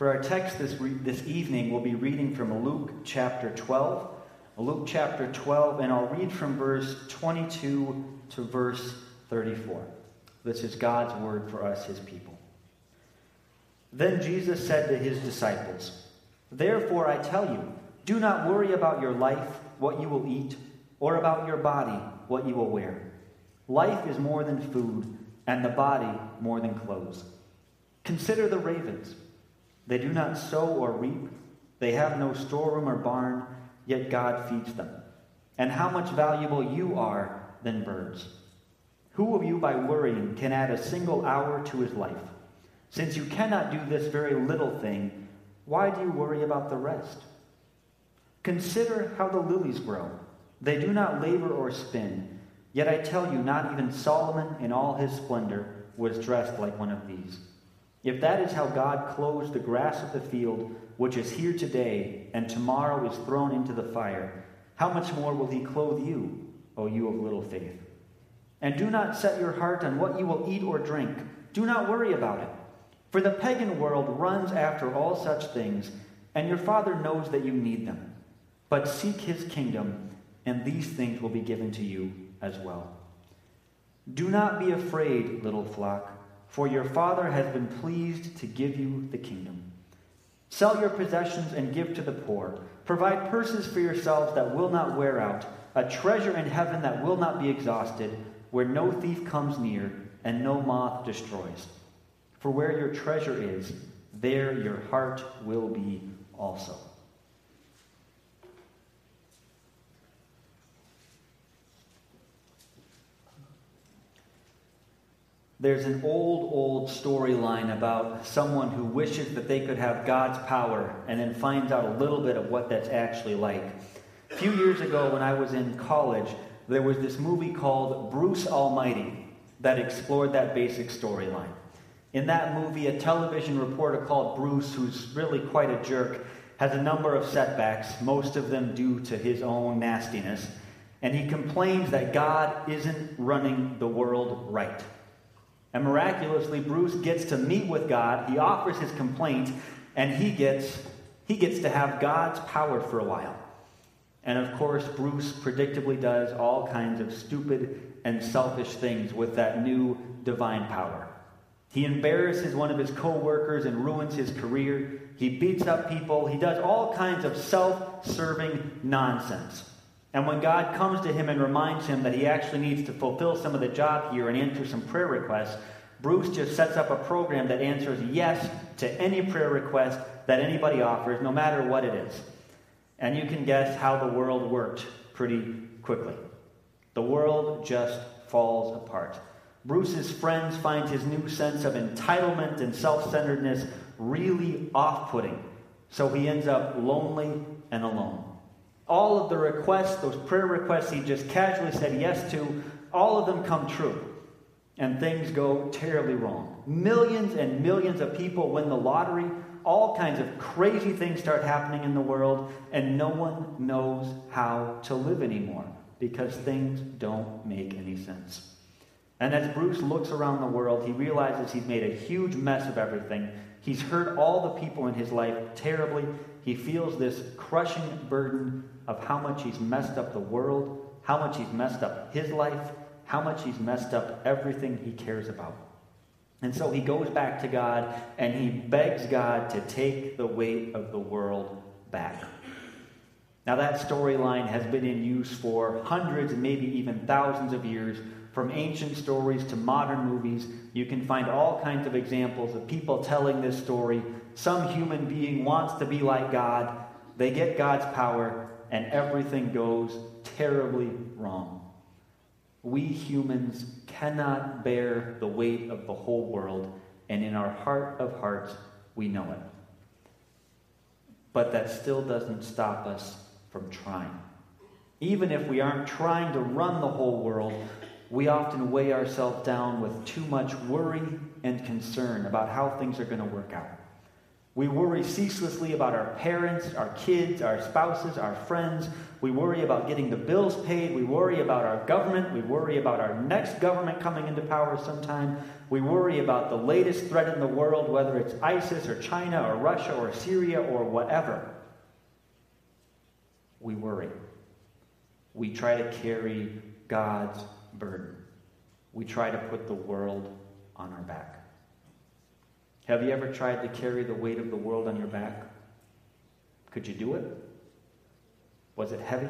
For our text this, re- this evening, we'll be reading from Luke chapter 12. Luke chapter 12, and I'll read from verse 22 to verse 34. This is God's word for us, his people. Then Jesus said to his disciples, Therefore I tell you, do not worry about your life, what you will eat, or about your body, what you will wear. Life is more than food, and the body more than clothes. Consider the ravens. They do not sow or reap, they have no storeroom or barn, yet God feeds them. And how much valuable you are than birds. Who of you, by worrying, can add a single hour to his life? Since you cannot do this very little thing, why do you worry about the rest? Consider how the lilies grow. They do not labor or spin. Yet I tell you, not even Solomon in all his splendor was dressed like one of these. If that is how God clothes the grass of the field, which is here today and tomorrow is thrown into the fire, how much more will he clothe you, O you of little faith? And do not set your heart on what you will eat or drink. Do not worry about it. For the pagan world runs after all such things, and your Father knows that you need them. But seek his kingdom, and these things will be given to you as well. Do not be afraid, little flock, for your Father has been pleased to give you the kingdom. Sell your possessions and give to the poor. Provide purses for yourselves that will not wear out, a treasure in heaven that will not be exhausted, where no thief comes near and no moth destroys. For where your treasure is, there your heart will be also. There's an old, old storyline about someone who wishes that they could have God's power and then finds out a little bit of what that's actually like. A few years ago, when I was in college, there was this movie called Bruce Almighty that explored that basic storyline. In that movie, a television reporter called Bruce, who's really quite a jerk, has a number of setbacks, most of them due to his own nastiness, and he complains that God isn't running the world right. And miraculously, Bruce gets to meet with God. He offers his complaint, and he gets, he gets to have God's power for a while. And of course, Bruce predictably does all kinds of stupid and selfish things with that new divine power. He embarrasses one of his co workers and ruins his career. He beats up people. He does all kinds of self serving nonsense. And when God comes to him and reminds him that he actually needs to fulfill some of the job here and answer some prayer requests, Bruce just sets up a program that answers yes to any prayer request that anybody offers, no matter what it is. And you can guess how the world worked pretty quickly. The world just falls apart. Bruce's friends find his new sense of entitlement and self centeredness really off putting, so he ends up lonely and alone all of the requests, those prayer requests he just casually said yes to, all of them come true. And things go terribly wrong. Millions and millions of people win the lottery. All kinds of crazy things start happening in the world, and no one knows how to live anymore because things don't make any sense. And as Bruce looks around the world, he realizes he's made a huge mess of everything. He's hurt all the people in his life terribly. He feels this crushing burden of how much he's messed up the world, how much he's messed up his life, how much he's messed up everything he cares about. And so he goes back to God and he begs God to take the weight of the world back. Now, that storyline has been in use for hundreds maybe even thousands of years. From ancient stories to modern movies, you can find all kinds of examples of people telling this story. Some human being wants to be like God, they get God's power, and everything goes terribly wrong. We humans cannot bear the weight of the whole world, and in our heart of hearts, we know it. But that still doesn't stop us from trying. Even if we aren't trying to run the whole world, we often weigh ourselves down with too much worry and concern about how things are going to work out. We worry ceaselessly about our parents, our kids, our spouses, our friends. We worry about getting the bills paid. We worry about our government. We worry about our next government coming into power sometime. We worry about the latest threat in the world, whether it's ISIS or China or Russia or Syria or whatever. We worry. We try to carry God's burden. We try to put the world on our back. Have you ever tried to carry the weight of the world on your back? Could you do it? Was it heavy?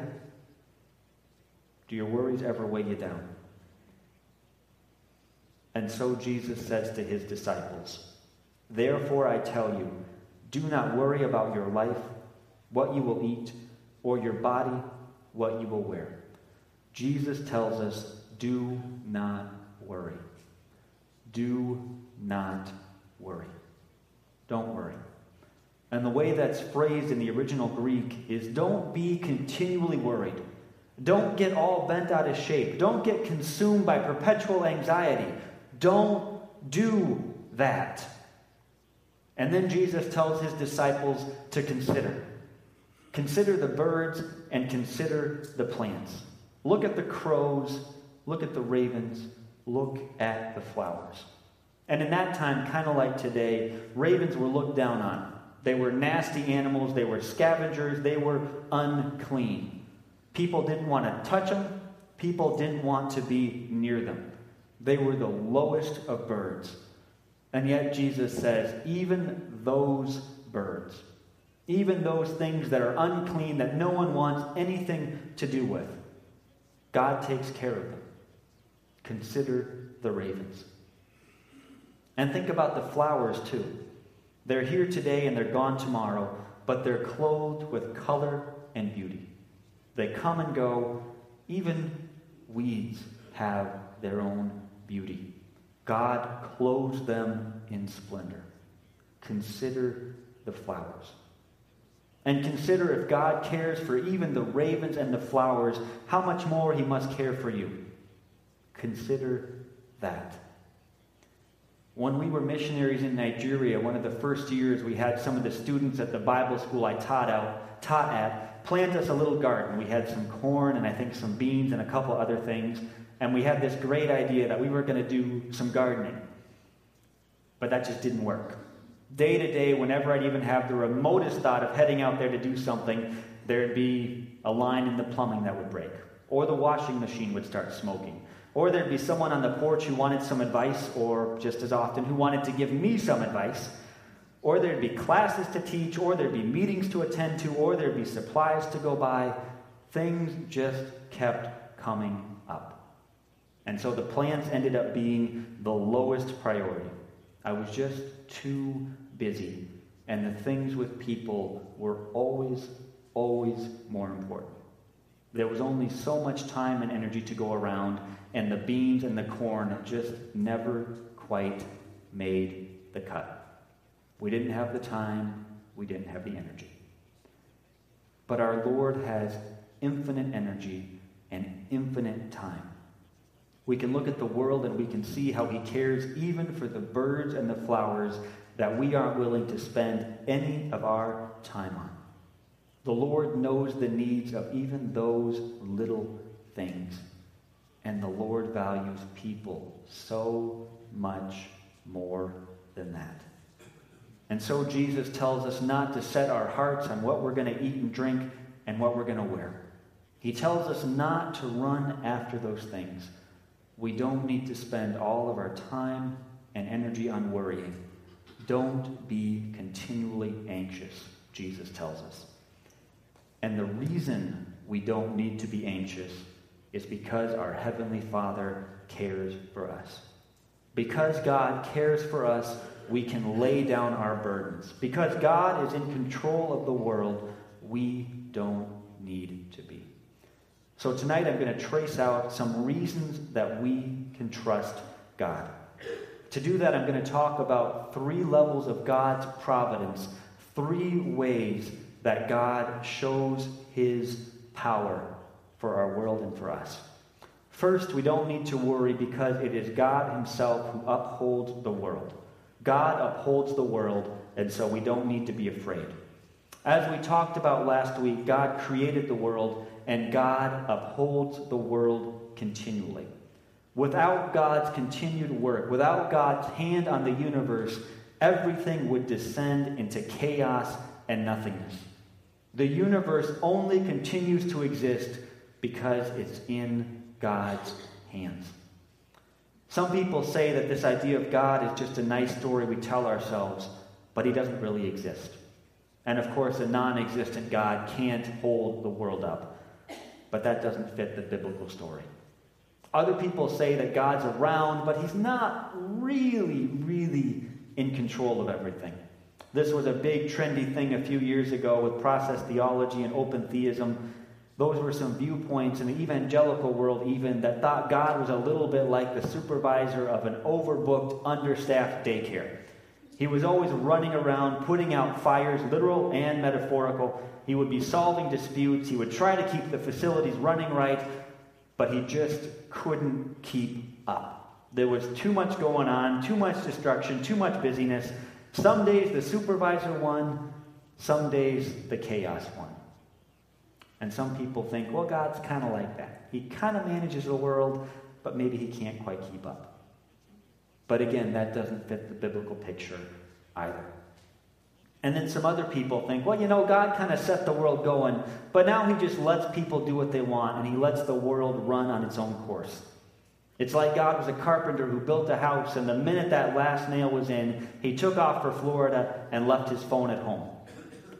Do your worries ever weigh you down? And so Jesus says to his disciples, Therefore I tell you, do not worry about your life, what you will eat, or your body, what you will wear. Jesus tells us, do not worry. Do not worry. Don't worry. And the way that's phrased in the original Greek is don't be continually worried. Don't get all bent out of shape. Don't get consumed by perpetual anxiety. Don't do that. And then Jesus tells his disciples to consider. Consider the birds and consider the plants. Look at the crows, look at the ravens, look at the flowers. And in that time, kind of like today, ravens were looked down on. They were nasty animals, they were scavengers, they were unclean. People didn't want to touch them, people didn't want to be near them. They were the lowest of birds. And yet Jesus says, even those birds, even those things that are unclean, that no one wants anything to do with, God takes care of them. Consider the ravens. And think about the flowers too. They're here today and they're gone tomorrow, but they're clothed with color and beauty. They come and go. Even weeds have their own beauty. God clothes them in splendor. Consider the flowers. And consider if God cares for even the ravens and the flowers, how much more he must care for you. Consider that. When we were missionaries in Nigeria, one of the first years we had some of the students at the Bible school I taught out taught at plant us a little garden. We had some corn and I think some beans and a couple other things and we had this great idea that we were going to do some gardening. But that just didn't work. Day to day, whenever I'd even have the remotest thought of heading out there to do something, there'd be a line in the plumbing that would break, or the washing machine would start smoking, or there'd be someone on the porch who wanted some advice, or just as often, who wanted to give me some advice, or there'd be classes to teach, or there'd be meetings to attend to, or there'd be supplies to go buy. Things just kept coming up. And so the plants ended up being the lowest priority. I was just too busy. And the things with people were always, always more important. There was only so much time and energy to go around, and the beans and the corn just never quite made the cut. We didn't have the time, we didn't have the energy. But our Lord has infinite energy and infinite time. We can look at the world and we can see how He cares even for the birds and the flowers that we aren't willing to spend any of our time on. The Lord knows the needs of even those little things. And the Lord values people so much more than that. And so Jesus tells us not to set our hearts on what we're going to eat and drink and what we're going to wear. He tells us not to run after those things we don't need to spend all of our time and energy on worrying. Don't be continually anxious, Jesus tells us. And the reason we don't need to be anxious is because our Heavenly Father cares for us. Because God cares for us, we can lay down our burdens. Because God is in control of the world, we don't need to be. So tonight I'm going to trace out some reasons that we can trust God. To do that, I'm going to talk about three levels of God's providence, three ways that God shows his power for our world and for us. First, we don't need to worry because it is God himself who upholds the world. God upholds the world, and so we don't need to be afraid. As we talked about last week, God created the world, and God upholds the world continually. Without God's continued work, without God's hand on the universe, everything would descend into chaos and nothingness. The universe only continues to exist because it's in God's hands. Some people say that this idea of God is just a nice story we tell ourselves, but he doesn't really exist. And of course, a non existent God can't hold the world up. But that doesn't fit the biblical story. Other people say that God's around, but he's not really, really in control of everything. This was a big trendy thing a few years ago with process theology and open theism. Those were some viewpoints in the evangelical world, even that thought God was a little bit like the supervisor of an overbooked, understaffed daycare. He was always running around, putting out fires, literal and metaphorical. He would be solving disputes. He would try to keep the facilities running right, but he just couldn't keep up. There was too much going on, too much destruction, too much busyness. Some days the supervisor won, some days the chaos won. And some people think, well, God's kind of like that. He kind of manages the world, but maybe he can't quite keep up. But again, that doesn't fit the biblical picture either. And then some other people think, well, you know, God kind of set the world going, but now he just lets people do what they want and he lets the world run on its own course. It's like God was a carpenter who built a house, and the minute that last nail was in, he took off for Florida and left his phone at home.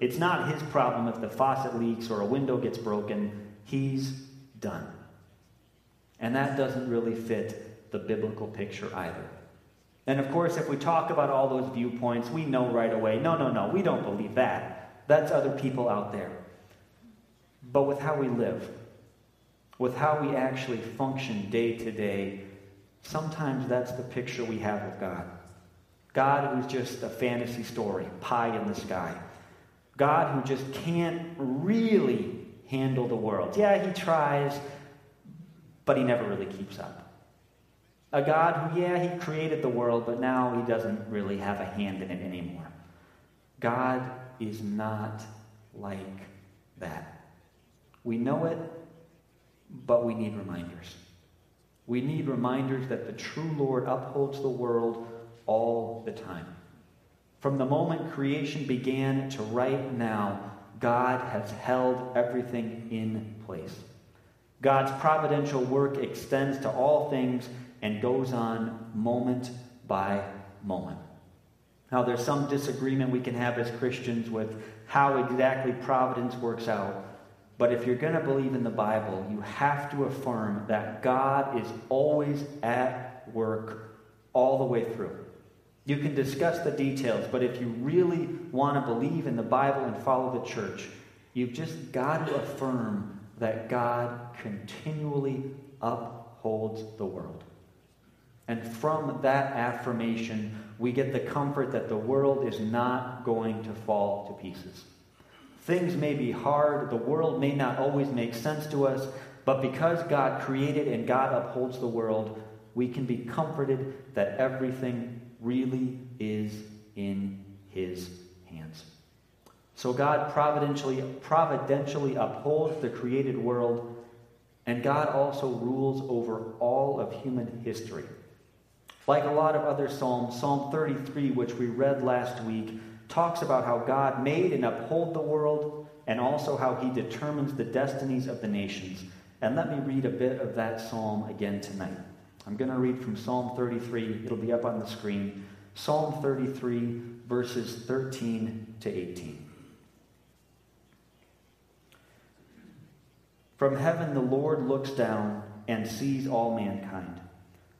It's not his problem if the faucet leaks or a window gets broken. He's done. And that doesn't really fit the biblical picture either. And of course, if we talk about all those viewpoints, we know right away no, no, no, we don't believe that. That's other people out there. But with how we live, with how we actually function day to day, sometimes that's the picture we have of God. God who's just a fantasy story, pie in the sky. God who just can't really handle the world. Yeah, he tries, but he never really keeps up. A God who, yeah, he created the world, but now he doesn't really have a hand in it anymore. God is not like that. We know it, but we need reminders. We need reminders that the true Lord upholds the world all the time. From the moment creation began to right now, God has held everything in place. God's providential work extends to all things and goes on moment by moment. Now, there's some disagreement we can have as Christians with how exactly providence works out. But if you're going to believe in the Bible, you have to affirm that God is always at work all the way through. You can discuss the details, but if you really want to believe in the Bible and follow the church, you've just got to affirm that God continually upholds the world. And from that affirmation, we get the comfort that the world is not going to fall to pieces. Things may be hard, the world may not always make sense to us, but because God created and God upholds the world, we can be comforted that everything really is in His hands. So God providentially, providentially upholds the created world, and God also rules over all of human history. Like a lot of other Psalms, Psalm 33, which we read last week, talks about how God made and uphold the world and also how he determines the destinies of the nations. And let me read a bit of that psalm again tonight. I'm going to read from Psalm 33. It'll be up on the screen. Psalm 33, verses 13 to 18. From heaven, the Lord looks down and sees all mankind.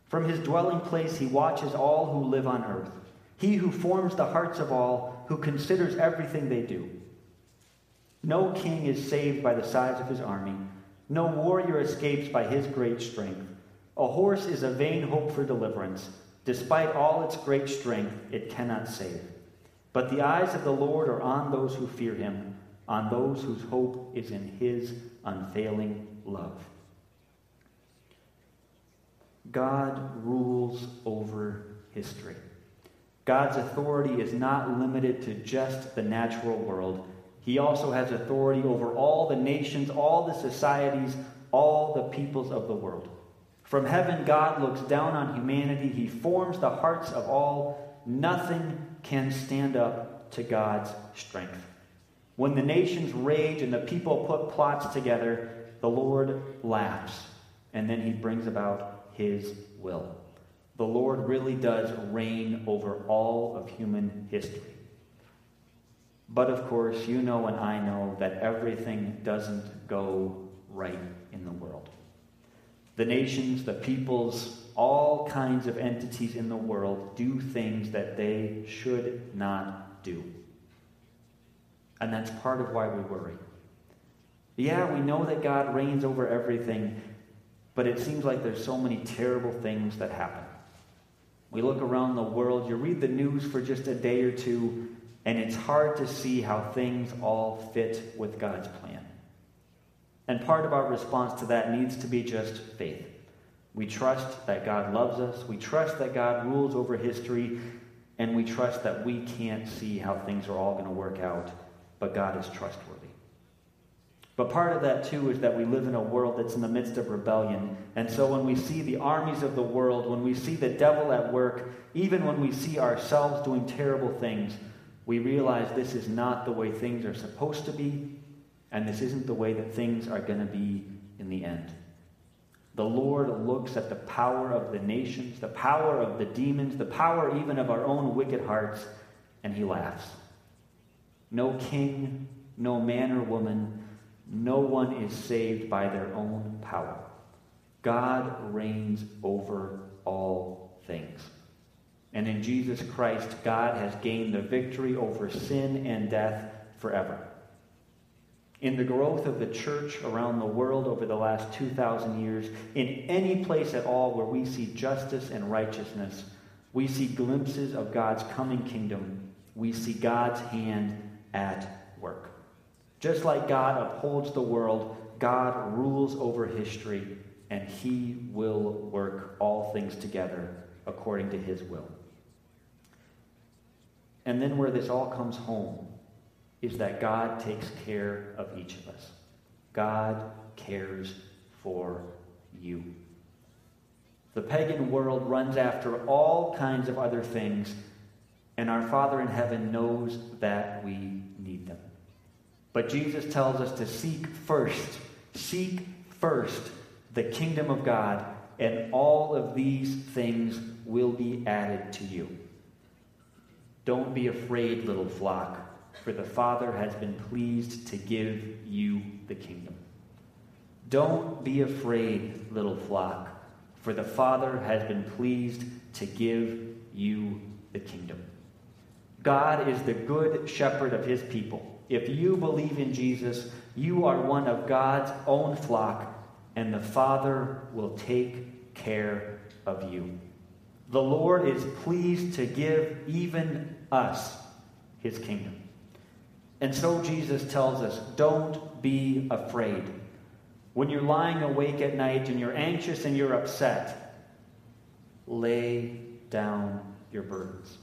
From his dwelling place, he watches all who live on earth. He who forms the hearts of all, who considers everything they do. No king is saved by the size of his army. No warrior escapes by his great strength. A horse is a vain hope for deliverance. Despite all its great strength, it cannot save. But the eyes of the Lord are on those who fear him, on those whose hope is in his unfailing love. God rules over history. God's authority is not limited to just the natural world. He also has authority over all the nations, all the societies, all the peoples of the world. From heaven, God looks down on humanity. He forms the hearts of all. Nothing can stand up to God's strength. When the nations rage and the people put plots together, the Lord laughs, and then he brings about his will. The Lord really does reign over all of human history. But of course, you know and I know that everything doesn't go right in the world. The nations, the peoples, all kinds of entities in the world do things that they should not do. And that's part of why we worry. Yeah, we know that God reigns over everything, but it seems like there's so many terrible things that happen. We look around the world, you read the news for just a day or two, and it's hard to see how things all fit with God's plan. And part of our response to that needs to be just faith. We trust that God loves us, we trust that God rules over history, and we trust that we can't see how things are all going to work out, but God is trustworthy. But part of that, too, is that we live in a world that's in the midst of rebellion. And so when we see the armies of the world, when we see the devil at work, even when we see ourselves doing terrible things, we realize this is not the way things are supposed to be, and this isn't the way that things are going to be in the end. The Lord looks at the power of the nations, the power of the demons, the power even of our own wicked hearts, and he laughs. No king, no man or woman, no one is saved by their own power. God reigns over all things. And in Jesus Christ, God has gained the victory over sin and death forever. In the growth of the church around the world over the last 2,000 years, in any place at all where we see justice and righteousness, we see glimpses of God's coming kingdom. We see God's hand at work. Just like God upholds the world, God rules over history, and he will work all things together according to his will. And then where this all comes home is that God takes care of each of us. God cares for you. The pagan world runs after all kinds of other things, and our Father in heaven knows that we need them. But Jesus tells us to seek first, seek first the kingdom of God, and all of these things will be added to you. Don't be afraid, little flock, for the Father has been pleased to give you the kingdom. Don't be afraid, little flock, for the Father has been pleased to give you the kingdom. God is the good shepherd of his people. If you believe in Jesus, you are one of God's own flock, and the Father will take care of you. The Lord is pleased to give even us his kingdom. And so Jesus tells us don't be afraid. When you're lying awake at night and you're anxious and you're upset, lay down your burdens.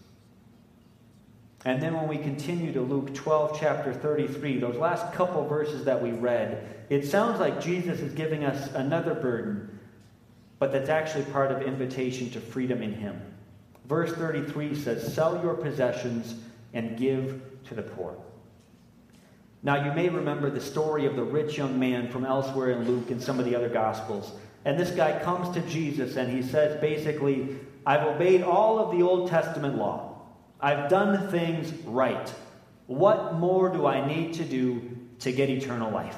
And then when we continue to Luke 12, chapter 33, those last couple verses that we read, it sounds like Jesus is giving us another burden, but that's actually part of invitation to freedom in Him. Verse 33 says, Sell your possessions and give to the poor. Now, you may remember the story of the rich young man from elsewhere in Luke and some of the other Gospels. And this guy comes to Jesus and he says basically, I've obeyed all of the Old Testament law. I've done things right. What more do I need to do to get eternal life?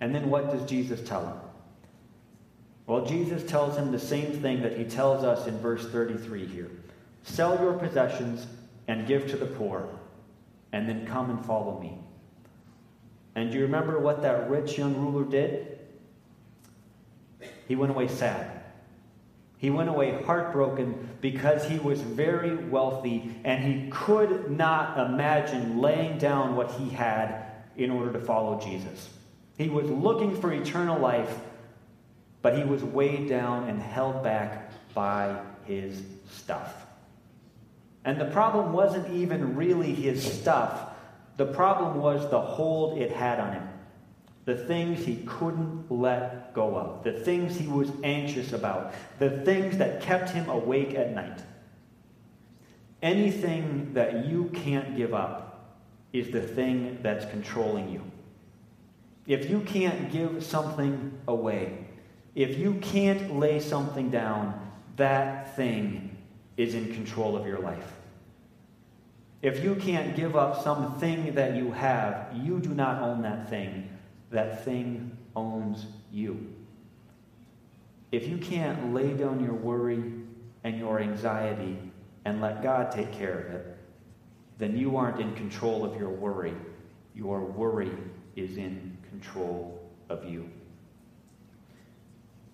And then what does Jesus tell him? Well, Jesus tells him the same thing that he tells us in verse 33 here Sell your possessions and give to the poor, and then come and follow me. And do you remember what that rich young ruler did? He went away sad. He went away heartbroken because he was very wealthy and he could not imagine laying down what he had in order to follow Jesus. He was looking for eternal life, but he was weighed down and held back by his stuff. And the problem wasn't even really his stuff, the problem was the hold it had on him. The things he couldn't let go of, the things he was anxious about, the things that kept him awake at night. Anything that you can't give up is the thing that's controlling you. If you can't give something away, if you can't lay something down, that thing is in control of your life. If you can't give up something that you have, you do not own that thing. That thing owns you. If you can't lay down your worry and your anxiety and let God take care of it, then you aren't in control of your worry. Your worry is in control of you.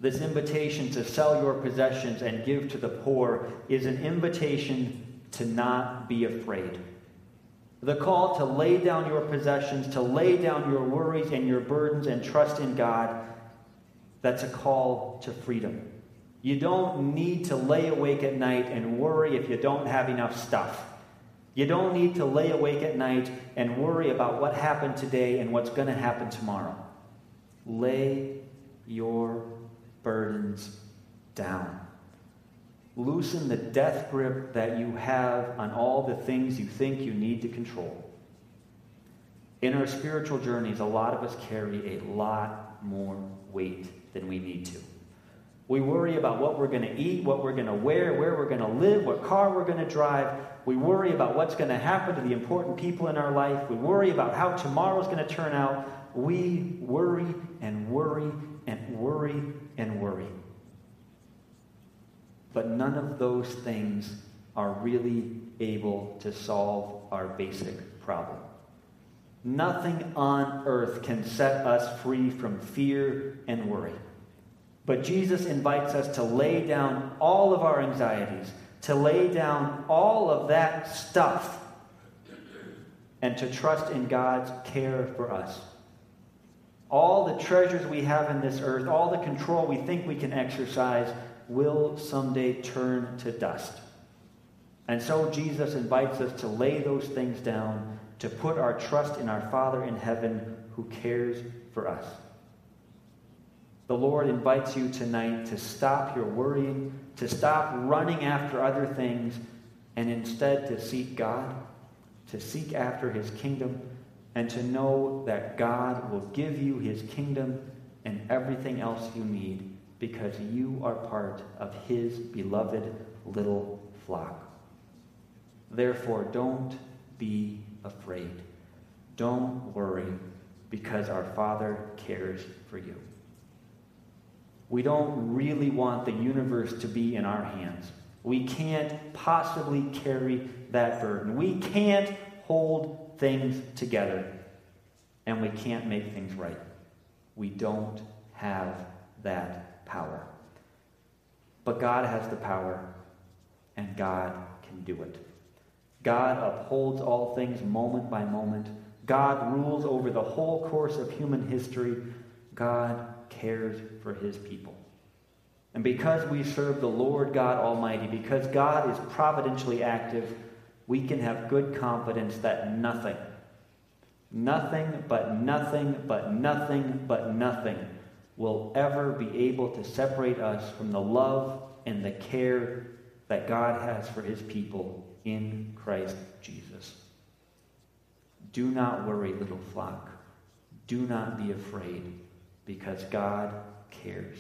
This invitation to sell your possessions and give to the poor is an invitation to not be afraid. The call to lay down your possessions, to lay down your worries and your burdens and trust in God, that's a call to freedom. You don't need to lay awake at night and worry if you don't have enough stuff. You don't need to lay awake at night and worry about what happened today and what's going to happen tomorrow. Lay your burdens down. Loosen the death grip that you have on all the things you think you need to control. In our spiritual journeys, a lot of us carry a lot more weight than we need to. We worry about what we're going to eat, what we're going to wear, where we're going to live, what car we're going to drive. We worry about what's going to happen to the important people in our life. We worry about how tomorrow's going to turn out. We worry and worry and worry and worry. But none of those things are really able to solve our basic problem. Nothing on earth can set us free from fear and worry. But Jesus invites us to lay down all of our anxieties, to lay down all of that stuff, and to trust in God's care for us. All the treasures we have in this earth, all the control we think we can exercise, will someday turn to dust. And so Jesus invites us to lay those things down, to put our trust in our Father in heaven who cares for us. The Lord invites you tonight to stop your worrying, to stop running after other things, and instead to seek God, to seek after His kingdom, and to know that God will give you His kingdom and everything else you need because you are part of His beloved little flock. Therefore, don't be afraid. Don't worry because our Father cares for you. We don't really want the universe to be in our hands. We can't possibly carry that burden. We can't hold things together. And we can't make things right. We don't have that power. But God has the power, and God can do it. God upholds all things moment by moment. God rules over the whole course of human history. God cares for his people. And because we serve the Lord God Almighty, because God is providentially active, we can have good confidence that nothing, nothing but nothing but nothing but nothing will ever be able to separate us from the love and the care that God has for his people in Christ Jesus. Do not worry, little flock. Do not be afraid because God cares.